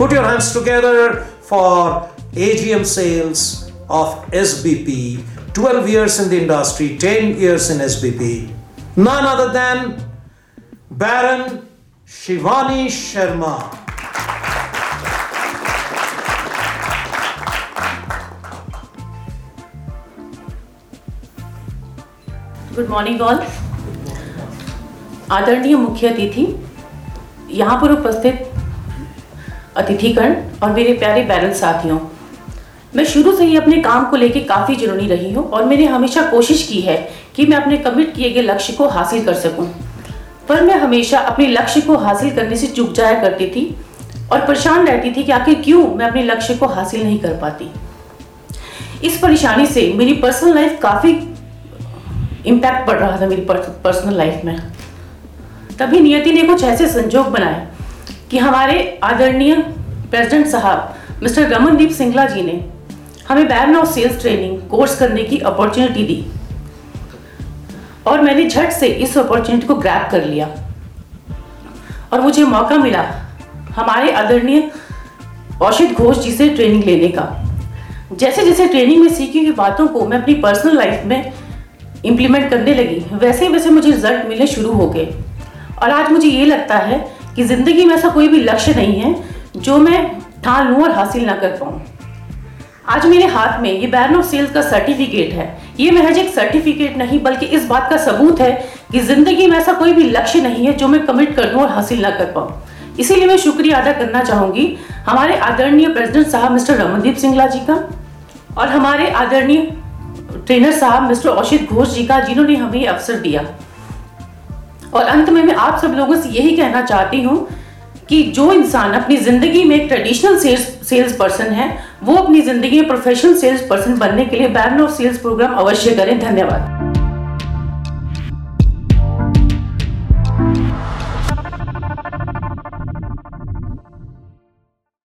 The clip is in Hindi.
Put your hands together for AGM sales of SBP. 12 years in the industry, 10 years in SBP. None other than Baron Shivani Sharma. Good morning all आदरणीय मुख्य अतिथि यहाँ पर उपस्थित अतिथिगण और मेरे प्यारे बैरन साथियों, मैं शुरू से ही अपने काम को लेकर काफ़ी जुनूनी रही हूँ और मैंने हमेशा कोशिश की है कि मैं अपने कमिट किए गए लक्ष्य को हासिल कर सकूँ। पर मैं हमेशा अपने लक्ष्य को हासिल करने से चूक जाया करती थी और परेशान रहती थी कि आखिर क्यों मैं अपने लक्ष्य को हासिल नहीं कर पाती। इस परेशानी से मेरी पर्सनल लाइफ काफ़ी इम्पैक्ट पड़ रहा था मेरी पर्सनल लाइफ में। तभी नियति ने कुछ ऐसे संजोग बनाए कि हमारे आदरणीय प्रेसिडेंट साहब, मिस्टर रमनदीप सिंगला जी ने हमें Baron of sales training course करने की अपॉर्चुनिटी दी। और मैंने झट से इस अपॉर्चुनिटी को ग्रैप कर लिया। और मुझे मौका मिला हमारे आदरणीय औषित घोष जी से ट्रेनिंग लेने का। जैसे जैसे ट्रेनिंग में सीखी हुई बातों को मैं अपनी पर्सनल लाइफ में इम्प्लीमेंट करने लगी वैसे वैसे मुझे रिज़ल्ट मिलने शुरू हो गए। और आज मुझे ये लगता है कि ज़िंदगी में ऐसा कोई भी लक्ष्य नहीं है जो मैं ठान लूँ और हासिल ना कर पाऊँ। आज मेरे हाथ में ये बैरन ऑफ़ सेल्स का सर्टिफिकेट है। ये महज एक सर्टिफिकेट नहीं, बल्कि इस बात का सबूत है कि ज़िंदगी में ऐसा कोई भी लक्ष्य नहीं है जो मैं कमिट कर दूँ और हासिल ना कर पाऊँ। इसीलिए मैं शुक्रिया अदा करना चाहूँगी हमारे आदरणीय प्रेसिडेंट साहब मिस्टर रमनदीप सिंगला जी का और हमारे आदरणीय ट्रेनर साहब मिस्टर औषित घोष जी का, जिन्होंने हमें अवसर दिया। और अंत में मैं आप सब लोगों से यही कहना चाहती हूँ कि जो इंसान अपनी ज़िंदगी में एक ट्रेडिशनल सेल्स सेल्स पर्सन है, वो अपनी ज़िंदगी में प्रोफेशनल सेल्स पर्सन बनने के लिए बैरन ऑफ़ सेल्स प्रोग्राम अवश्य करें। धन्यवाद।